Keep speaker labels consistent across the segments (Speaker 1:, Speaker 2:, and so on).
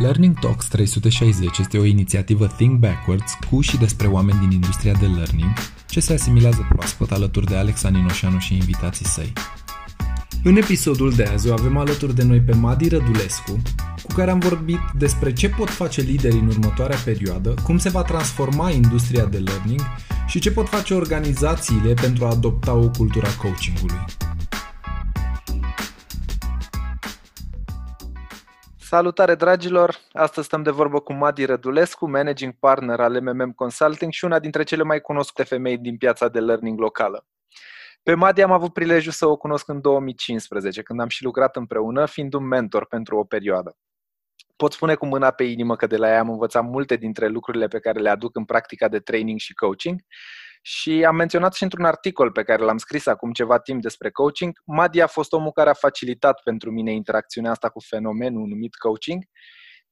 Speaker 1: Learning Talks 360 este o inițiativă Think Backwards cu și despre oameni din industria de learning ce se asimilează proaspăt alături de Alex Aninoșanu și invitații săi. În episodul de azi o avem alături de noi pe Madi Rădulescu, cu care am vorbit despre ce pot face liderii în următoarea perioadă, cum se va transforma industria de learning și ce pot face organizațiile pentru a adopta o cultură a coachingului.
Speaker 2: Salutare dragilor! Astăzi stăm de vorbă cu Madi Rădulescu, managing partner al MMM Consulting și una dintre cele mai cunoscute femei din piața de learning locală. Pe Madi am avut prilejul să o cunosc în 2015, când am și lucrat împreună, fiind un mentor pentru o perioadă. Pot spune cu mâna pe inimă că de la ea am învățat multe dintre lucrurile pe care le aduc în practica de training și coaching și am menționat și într-un articol pe care l-am scris acum ceva timp despre coaching, Madi a fost omul care a facilitat pentru mine interacțiunea asta cu fenomenul numit coaching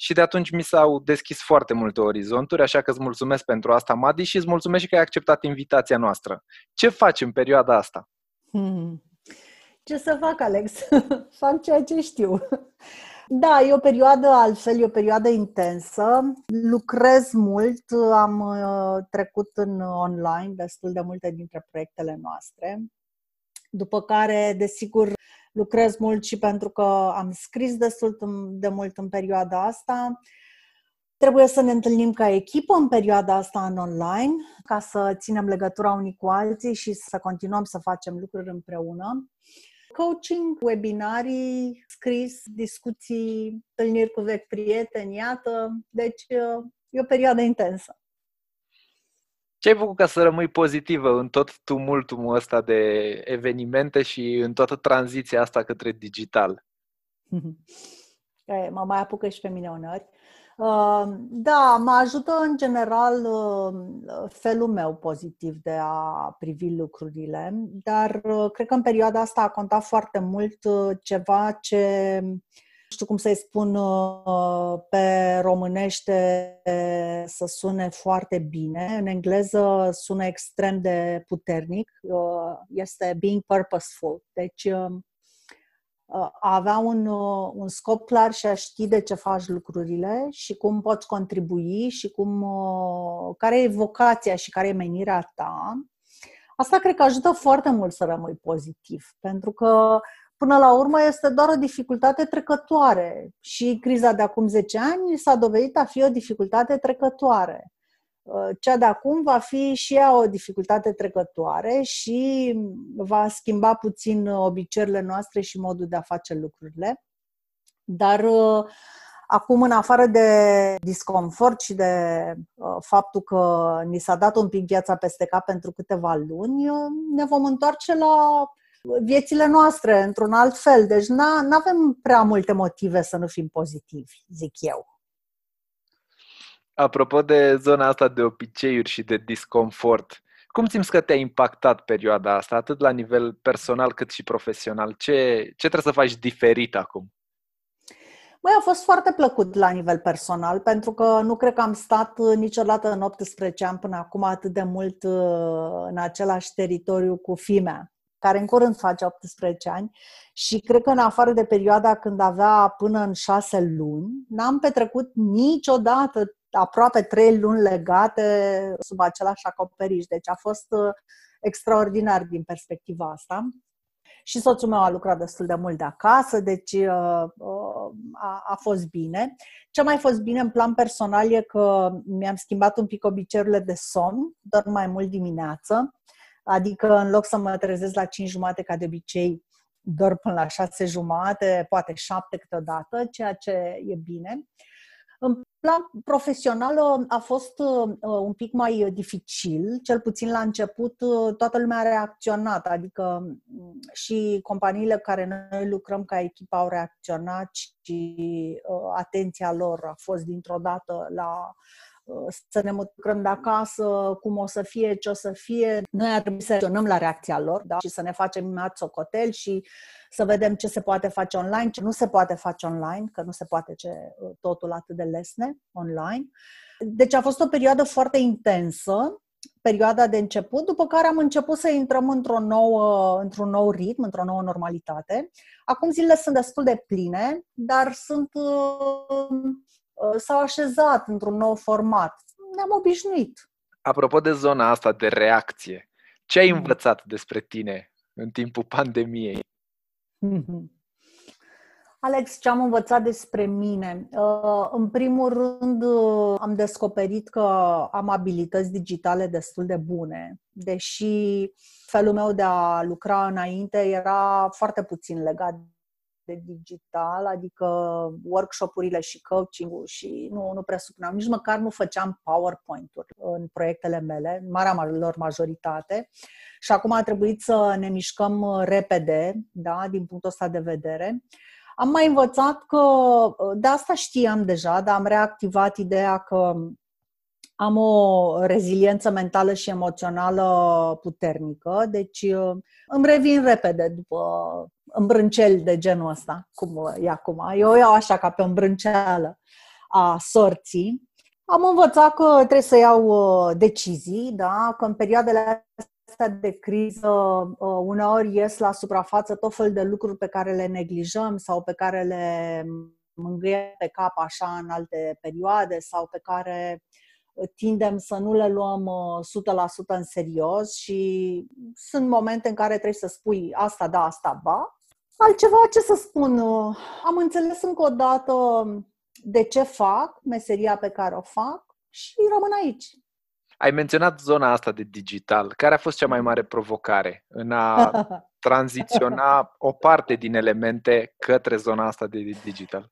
Speaker 2: și de atunci mi s-au deschis foarte multe orizonturi, așa că îți mulțumesc pentru asta, Madi, și îți mulțumesc și că ai acceptat invitația noastră. Ce faci în perioada asta? Hmm.
Speaker 3: Ce să fac, Alex? fac ceea ce știu. Da, e o perioadă altfel, e o perioadă intensă. Lucrez mult, am uh, trecut în online destul de multe dintre proiectele noastre. După care, desigur, lucrez mult și pentru că am scris destul de mult în perioada asta. Trebuie să ne întâlnim ca echipă în perioada asta în online, ca să ținem legătura unii cu alții și să continuăm să facem lucruri împreună coaching, webinarii, scris, discuții, întâlniri cu vechi prieteni, iată. Deci e o perioadă intensă.
Speaker 2: Ce ai făcut ca să rămâi pozitivă în tot tumultul ăsta de evenimente și în toată tranziția asta către digital?
Speaker 3: mă mai apucă și pe mine uneori. Da, mă ajută în general felul meu pozitiv de a privi lucrurile, dar cred că în perioada asta a contat foarte mult ceva ce, nu știu cum să-i spun pe românește să sune foarte bine. În engleză sună extrem de puternic. Este being purposeful. Deci a avea un, uh, un scop clar și a ști de ce faci lucrurile și cum poți contribui și cum, uh, care e vocația și care e menirea ta, asta cred că ajută foarte mult să rămâi pozitiv, pentru că până la urmă este doar o dificultate trecătoare și criza de acum 10 ani s-a dovedit a fi o dificultate trecătoare. Uh, cea de acum va fi și ea o dificultate trecătoare și va schimba puțin obiceiurile noastre și modul de a face lucrurile. Dar uh, acum, în afară de disconfort și de uh, faptul că ni s-a dat un pic viața peste cap pentru câteva luni, ne vom întoarce la viețile noastre într-un alt fel. Deci nu avem prea multe motive să nu fim pozitivi, zic eu.
Speaker 2: Apropo de zona asta de obiceiuri și de disconfort, cum simți că te-a impactat perioada asta, atât la nivel personal cât și profesional? Ce, ce trebuie să faci diferit acum?
Speaker 3: Măi, a fost foarte plăcut la nivel personal, pentru că nu cred că am stat niciodată în 18 ani până acum atât de mult uh, în același teritoriu cu fimea, care în curând face 18 ani și cred că în afară de perioada când avea până în 6 luni, n-am petrecut niciodată aproape trei luni legate sub același acoperiș. Deci a fost uh, extraordinar din perspectiva asta. Și soțul meu a lucrat destul de mult de acasă, deci uh, uh, a, a fost bine. Ce mai fost bine în plan personal e că mi-am schimbat un pic obiceiurile de somn, doar mai mult dimineață. Adică în loc să mă trezesc la 5 jumate ca de obicei, doar până la 6 jumate, poate 7 câteodată, ceea ce e bine. Uh, în plan profesional uh, a fost uh, un pic mai dificil, cel puțin la început uh, toată lumea a reacționat, adică mm, și companiile care noi lucrăm ca echipă au reacționat și atenția lor a fost dintr-o dată la să ne mutăm de acasă, cum o să fie, ce o să fie. Noi ar trebui să reacționăm la reacția lor da? și să ne facem imediat socotel și să vedem ce se poate face online, ce nu se poate face online, că nu se poate ce totul atât de lesne online. Deci a fost o perioadă foarte intensă, perioada de început, după care am început să intrăm într-o nouă, într-un nou ritm, într-o nouă normalitate. Acum zilele sunt destul de pline, dar sunt s-au așezat într-un nou format. Ne-am obișnuit.
Speaker 2: Apropo de zona asta de reacție, ce ai mm. învățat despre tine în timpul pandemiei?
Speaker 3: Alex, ce am învățat despre mine? Uh, în primul rând, uh, am descoperit că am abilități digitale destul de bune, deși felul meu de a lucra înainte era foarte puțin legat de digital, adică workshopurile și coaching-ul și nu, nu presupuneam, nici măcar nu făceam PowerPoint-uri în proiectele mele, în marea lor majoritate. Și acum a trebuit să ne mișcăm repede, da, din punctul ăsta de vedere. Am mai învățat că, de asta știam deja, dar am reactivat ideea că am o reziliență mentală și emoțională puternică, deci îmi revin repede după îmbrânceli de genul ăsta, cum e acum. Eu iau așa ca pe îmbrânceală a sorții. Am învățat că trebuie să iau uh, decizii, da? că în perioadele astea de criză uh, uneori ies la suprafață tot fel de lucruri pe care le neglijăm sau pe care le mângâie pe cap așa în alte perioade sau pe care tindem să nu le luăm 100% uh, în serios și sunt momente în care trebuie să spui asta da, asta ba. Altceva ce să spun, uh, am înțeles încă o dată de ce fac meseria pe care o fac și rămân aici.
Speaker 2: Ai menționat zona asta de digital. Care a fost cea mai mare provocare în a tranziționa o parte din elemente către zona asta de digital?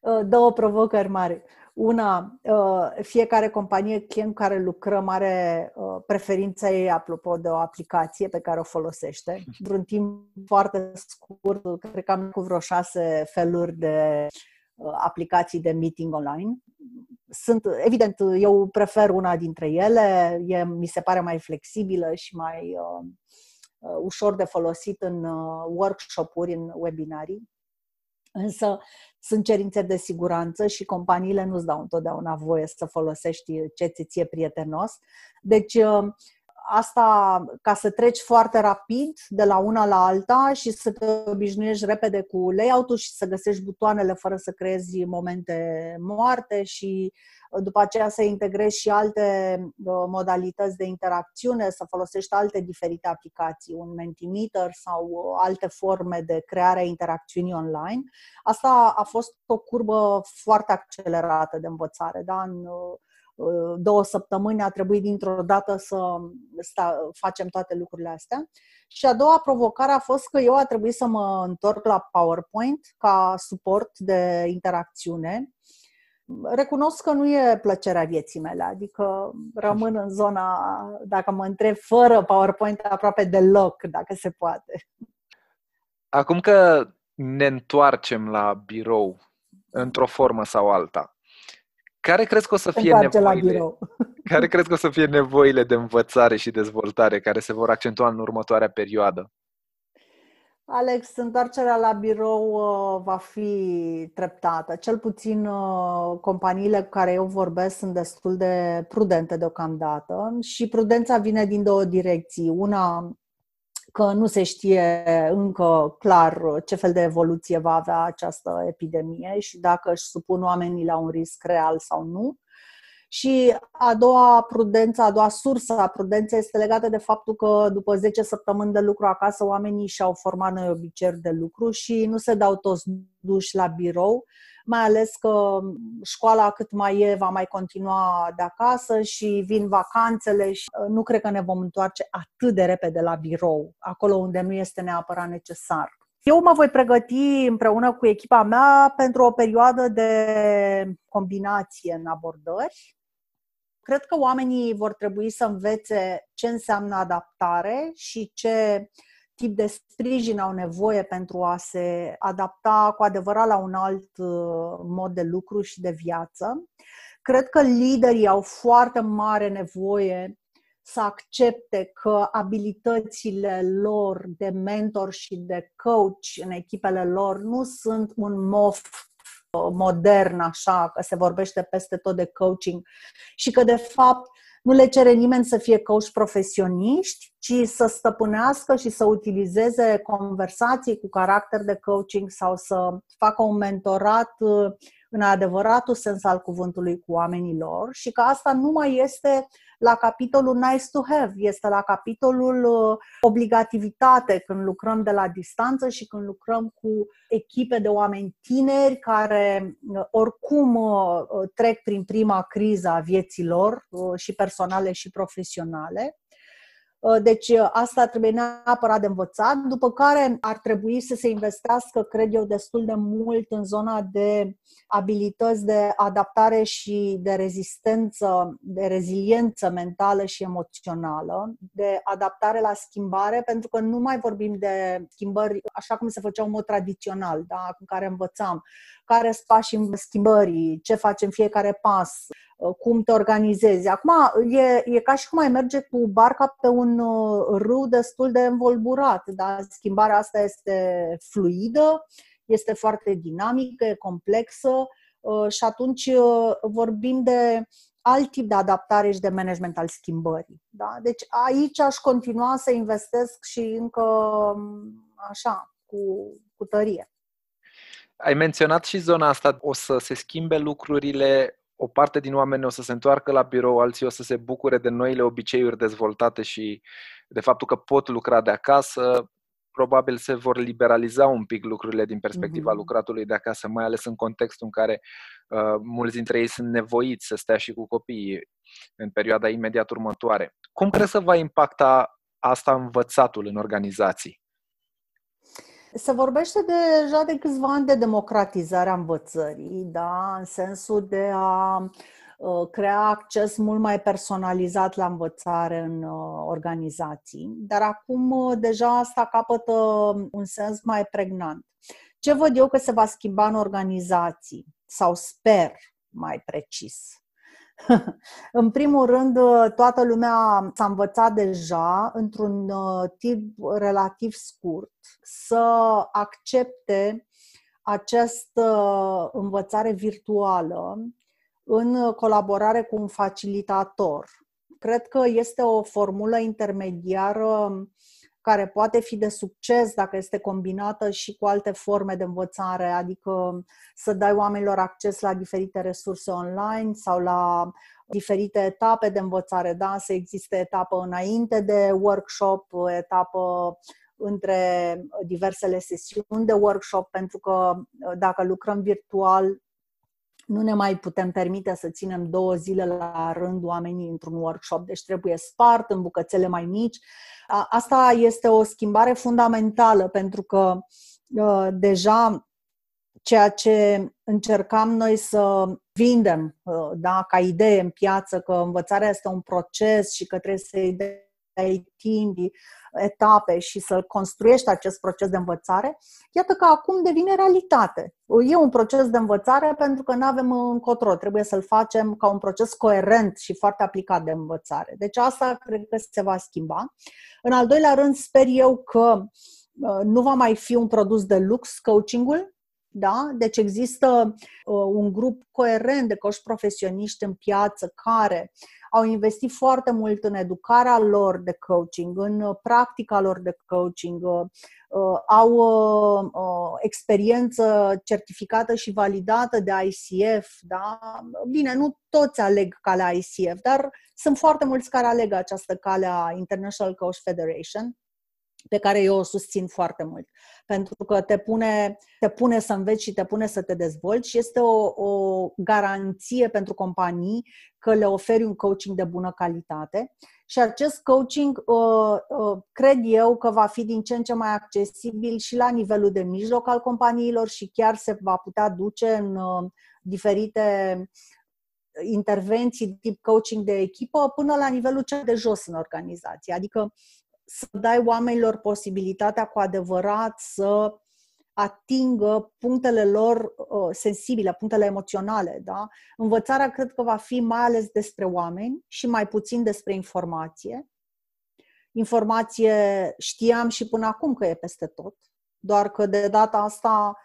Speaker 3: Uh, două provocări mari. Una, uh, fiecare companie cu care lucrăm are uh, preferința ei apropo de o aplicație pe care o folosește. Într-un timp foarte scurt, cred că am cu vreo șase feluri de uh, aplicații de meeting online. Sunt, evident, eu prefer una dintre ele, e, mi se pare mai flexibilă și mai uh, ușor de folosit în uh, workshop-uri, în webinarii. Însă sunt cerințe de siguranță și companiile nu-ți dau întotdeauna voie să folosești ce ți ție prietenos. Deci uh, asta ca să treci foarte rapid de la una la alta și să te obișnuiești repede cu layout-ul și să găsești butoanele fără să creezi momente moarte și uh, după aceea să integrezi și alte uh, modalități de interacțiune, să folosești alte diferite aplicații, un Mentimeter sau uh, alte forme de creare a interacțiunii online. Asta a fost o curbă foarte accelerată de învățare. Da? În, două săptămâni a trebuit dintr-o dată să sta, facem toate lucrurile astea. Și a doua provocare a fost că eu a trebuit să mă întorc la PowerPoint ca suport de interacțiune. Recunosc că nu e plăcerea vieții mele, adică rămân în zona, dacă mă întreb, fără PowerPoint aproape deloc, dacă se poate.
Speaker 2: Acum că ne întoarcem la birou, într-o formă sau alta, care crezi că o să fie nevoile? Care crezi că o să fie nevoile de învățare și dezvoltare care se vor accentua în următoarea perioadă?
Speaker 3: Alex, întoarcerea la birou uh, va fi treptată. Cel puțin uh, companiile cu care eu vorbesc sunt destul de prudente deocamdată și prudența vine din două direcții. Una, că nu se știe încă clar ce fel de evoluție va avea această epidemie și dacă își supun oamenii la un risc real sau nu. Și a doua prudență, a doua sursă a prudenței este legată de faptul că după 10 săptămâni de lucru acasă, oamenii și-au format noi obiceiuri de lucru și nu se dau toți duși la birou, mai ales că școala cât mai e va mai continua de acasă și vin vacanțele și uh, nu cred că ne vom întoarce atât de repede la birou, acolo unde nu este neapărat necesar. Eu mă voi pregăti împreună cu echipa mea pentru o perioadă de combinație în abordări. Cred că oamenii vor trebui să învețe ce înseamnă adaptare și ce tip de sprijin au nevoie pentru a se adapta cu adevărat la un alt uh, mod de lucru și de viață. Cred că liderii au foarte mare nevoie să accepte că abilitățile lor de mentor și de coach în echipele lor nu sunt un mof uh, modern, așa, că se vorbește peste tot de coaching și că, de fapt, nu le cere nimeni să fie coach profesioniști, ci să stăpânească și să utilizeze conversații cu caracter de coaching sau să facă un mentorat uh, în adevăratul sens al cuvântului cu oamenii lor și că asta nu mai este la capitolul nice to have, este la capitolul uh, obligativitate când lucrăm de la distanță și când lucrăm cu echipe de oameni tineri care uh, oricum uh, trec prin prima criză a vieții lor și personale și profesionale. Uh, deci uh, asta trebuie neapărat de învățat, după care ar trebui să se investească, cred eu, destul de mult în zona de abilități de adaptare și de rezistență, de reziliență mentală și emoțională, de adaptare la schimbare, pentru că nu mai vorbim de schimbări așa cum se făceau în mod tradițional, da? în care învățam care sunt pașii schimbării, ce facem fiecare pas, Uh, cum te organizezi. Acum e, e ca și cum ai merge cu barca pe un uh, râu destul de învolburat, dar schimbarea asta este fluidă, este foarte dinamică, e complexă uh, și atunci vorbim de alt tip de adaptare și de management al schimbării. Da? Deci aici aș continua să investesc și încă um, așa, cu, cu tărie.
Speaker 2: Ai menționat și zona asta, o să se schimbe lucrurile o parte din oameni o să se întoarcă la birou, alții o să se bucure de noile obiceiuri dezvoltate și de faptul că pot lucra de acasă, probabil se vor liberaliza un pic lucrurile din perspectiva mm-hmm. lucratului de acasă, mai ales în contextul în care uh, mulți dintre ei sunt nevoiți să stea și cu copiii în perioada imediat următoare. Cum crezi să va impacta asta învățatul în organizații?
Speaker 3: Se vorbește deja de câțiva ani de democratizarea învățării, da? în sensul de a uh, crea acces mult mai personalizat la învățare în uh, organizații, dar acum uh, deja asta capătă un sens mai pregnant. Ce văd eu că se va schimba în organizații, sau sper mai precis, în primul rând, toată lumea s-a învățat deja, într-un uh, timp relativ scurt, să accepte această învățare virtuală în colaborare cu un facilitator. Cred că este o formulă intermediară care poate fi de succes dacă este combinată și cu alte forme de învățare, adică să dai oamenilor acces la diferite resurse online sau la diferite etape de învățare, da? să existe etapă înainte de workshop, etapă între diversele sesiuni de workshop, pentru că dacă lucrăm virtual, nu ne mai putem permite să ținem două zile la rând oamenii într-un workshop, deci trebuie spart în bucățele mai mici. Asta este o schimbare fundamentală pentru că ă, deja ceea ce încercam noi să vindem ă, da, ca idee în piață, că învățarea este un proces și că trebuie să-i dai timp, etape și să construiești acest proces de învățare, iată că acum devine realitate. E un proces de învățare pentru că nu avem încotro, trebuie să-l facem ca un proces coerent și foarte aplicat de învățare. Deci asta cred că se va schimba. În al doilea rând, sper eu că uh, nu va mai fi un produs de lux coachingul, da? Deci există uh, un grup coerent de coși profesioniști în piață care au investit foarte mult în educarea lor de coaching, în uh, practica lor de coaching, uh, uh, au experiență certificată și validată de ICF. Da? Bine, nu toți aleg calea ICF, dar sunt foarte mulți care aleg această cale a International Coach Federation pe care eu o susțin foarte mult. Pentru că te pune, te pune să înveți și te pune să te dezvolți și este o, o garanție pentru companii că le oferi un coaching de bună calitate. Și acest coaching, uh, uh, cred eu, că va fi din ce în ce mai accesibil și la nivelul de mijloc al companiilor și chiar se va putea duce în uh, diferite intervenții tip coaching de echipă până la nivelul cel de jos în organizație. Adică să dai oamenilor posibilitatea cu adevărat să atingă punctele lor uh, sensibile, punctele emoționale. Da? Învățarea cred că va fi mai ales despre oameni și mai puțin despre informație. Informație știam și până acum că e peste tot, doar că de data asta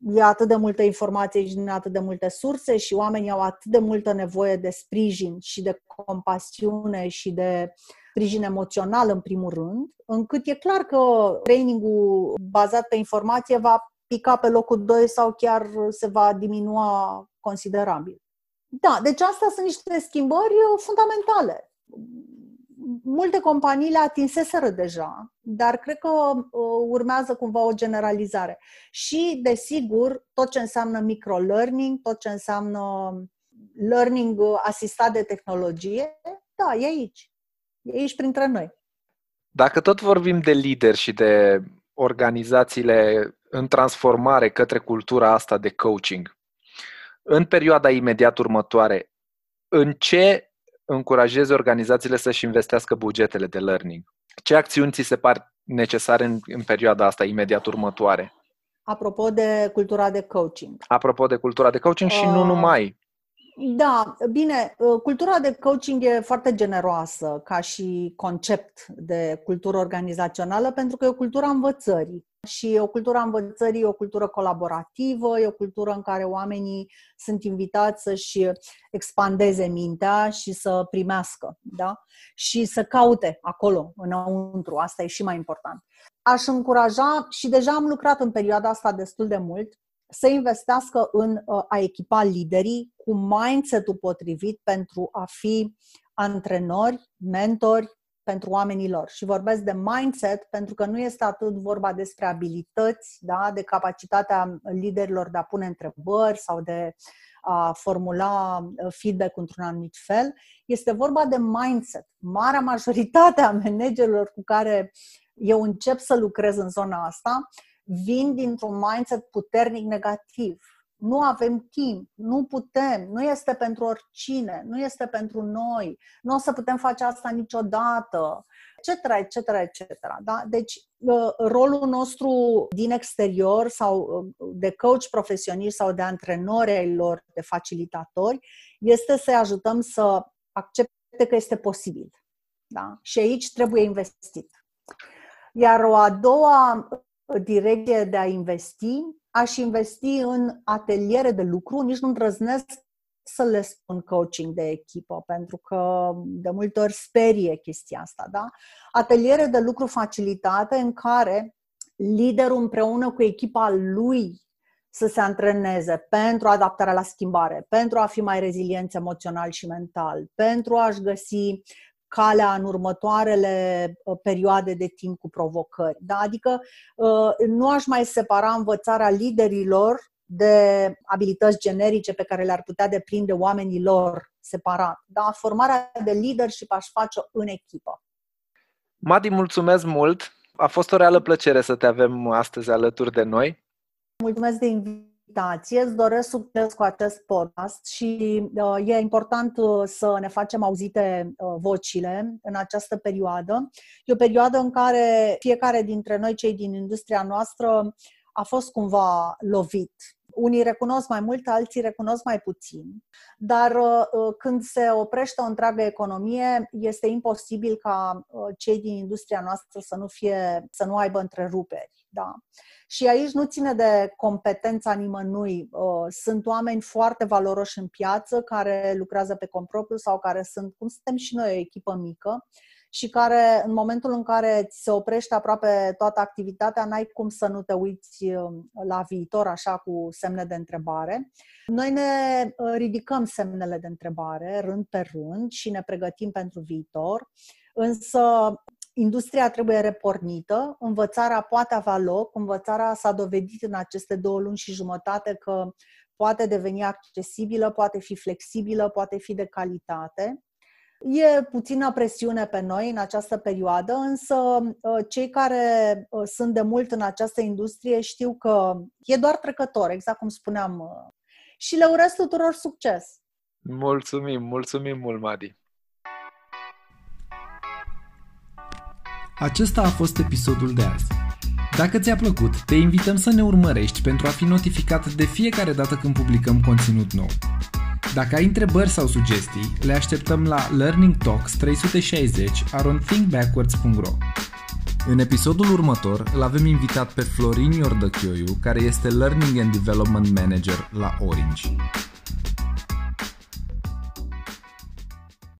Speaker 3: e atât de multă informație și din atât de multe surse și oamenii au atât de multă nevoie de sprijin și de compasiune și de uh, sprijin emoțional în primul rând, încât e clar că trainingul bazat pe informație va pica pe locul 2 sau chiar se va diminua considerabil. Da, deci astea sunt niște schimbări fundamentale multe companii le atinseseră deja, dar cred că uh, urmează cumva o generalizare. Și, desigur, tot ce înseamnă microlearning, tot ce înseamnă learning asistat de tehnologie, da, e aici. E aici printre noi.
Speaker 2: Dacă tot vorbim de lideri și de organizațiile în transformare către cultura asta de coaching, în perioada imediat următoare, în ce încurajezi organizațiile să-și investească bugetele de learning? Ce acțiuni ți se par necesare în, în perioada asta imediat următoare?
Speaker 3: Apropo de cultura de coaching.
Speaker 2: Apropo de cultura de coaching și uh, nu numai.
Speaker 3: Da, bine, uh, cultura de coaching e foarte generoasă ca și concept de cultură organizațională pentru că e o cultură a învățării și o cultură a învățării, o cultură colaborativă, e o cultură în care oamenii sunt invitați să-și expandeze mintea și să primească, da? Și să caute acolo, înăuntru. Asta e și mai important. Aș încuraja, și deja am lucrat în perioada asta destul de mult, să investească în uh, a echipa liderii cu mindset-ul potrivit pentru a fi antrenori, mentori, pentru oamenii lor. Și vorbesc de mindset pentru că nu este atât vorba despre abilități, da, de capacitatea liderilor de a pune întrebări sau de a formula uh, feedback într-un anumit fel. Este vorba de mindset. Marea majoritate a managerilor cu care eu încep să lucrez în zona asta vin dintr-un mindset puternic negativ nu avem timp, nu putem, nu este pentru oricine, nu este pentru noi, nu o să putem face asta niciodată, etc., etc., etc. Da? Deci, uh, rolul nostru din exterior sau uh, de coach profesionist sau de antrenori ai lor, de facilitatori, este să ajutăm să accepte că este posibil. Da? Și aici trebuie investit. Iar o a doua direcție de a investi aș investi în ateliere de lucru, nici nu îndrăznesc să le spun coaching de echipă, pentru că de multe ori sperie chestia asta, da? Ateliere de lucru facilitate în care liderul împreună cu echipa lui să se antreneze pentru adaptarea la schimbare, pentru a fi mai rezilienți emoțional și mental, pentru a-și găsi calea în următoarele uh, perioade de timp cu provocări. Da? Adică uh, nu aș mai separa învățarea liderilor de abilități generice pe care le-ar putea deprinde oamenii lor separat. Da? Formarea de leadership aș face în echipă.
Speaker 2: Madi, mulțumesc mult! A fost o reală plăcere să te avem astăzi alături de noi.
Speaker 3: Mulțumesc de invitație invitație, îți doresc succes cu acest podcast și uh, e important uh, să ne facem auzite uh, vocile în această perioadă. E o perioadă în care fiecare dintre noi, cei din industria noastră, a fost cumva lovit. Unii recunosc mai mult, alții recunosc mai puțin. Dar uh, când se oprește o întreagă economie, este imposibil ca uh, cei din industria noastră să nu, fie, să nu aibă întreruperi. Da? Și aici nu ține de competența nimănui. Uh, sunt oameni foarte valoroși în piață care lucrează pe compropriu sau care sunt, cum suntem și noi, o echipă mică și care, în momentul în care ți se oprește aproape toată activitatea, n-ai cum să nu te uiți uh, la viitor așa cu semne de întrebare. Noi ne uh, ridicăm semnele de întrebare rând pe rând și ne pregătim pentru viitor, însă industria trebuie repornită, învățarea poate avea loc, învățarea s-a dovedit în aceste două luni și jumătate că poate deveni accesibilă, poate fi flexibilă, poate fi de calitate. E puțină presiune pe noi în această perioadă, însă ă, cei care ă, sunt de mult în această industrie știu că e doar trecător, exact cum spuneam. Ă, și le urez tuturor succes!
Speaker 2: Mulțumim, mulțumim mult, Madi!
Speaker 1: Acesta a fost episodul de azi. Dacă ți-a plăcut, te invităm să ne urmărești pentru a fi notificat de fiecare dată când publicăm conținut nou. Dacă ai întrebări sau sugestii, le așteptăm la Learning Talks 360 on thinkbackwards.ro În episodul următor îl avem invitat pe Florin Iordăchioiu, care este Learning and Development Manager la Orange.